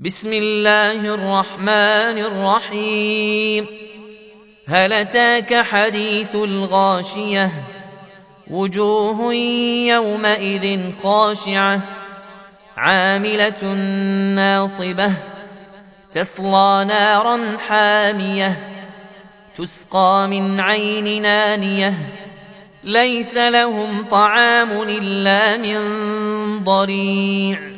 بسم الله الرحمن الرحيم. هل أتاك حديث الغاشية؟ وجوه يومئذ خاشعة. عاملة ناصبة. تصلى نارا حامية. تسقى من عين نانية. ليس لهم طعام إلا من ضريع.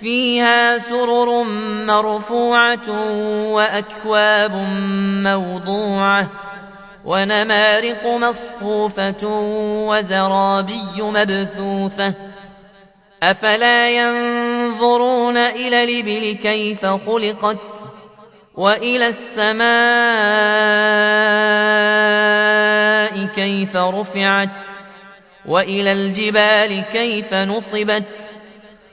فيها سرر مرفوعة وأكواب موضوعة ونمارق مصفوفة وزرابي مبثوثة. أفلا ينظرون إلى الإبل كيف خلقت وإلى السماء كيف رفعت وإلى الجبال كيف نصبت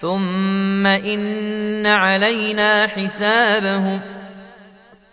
ثم ان علينا حسابهم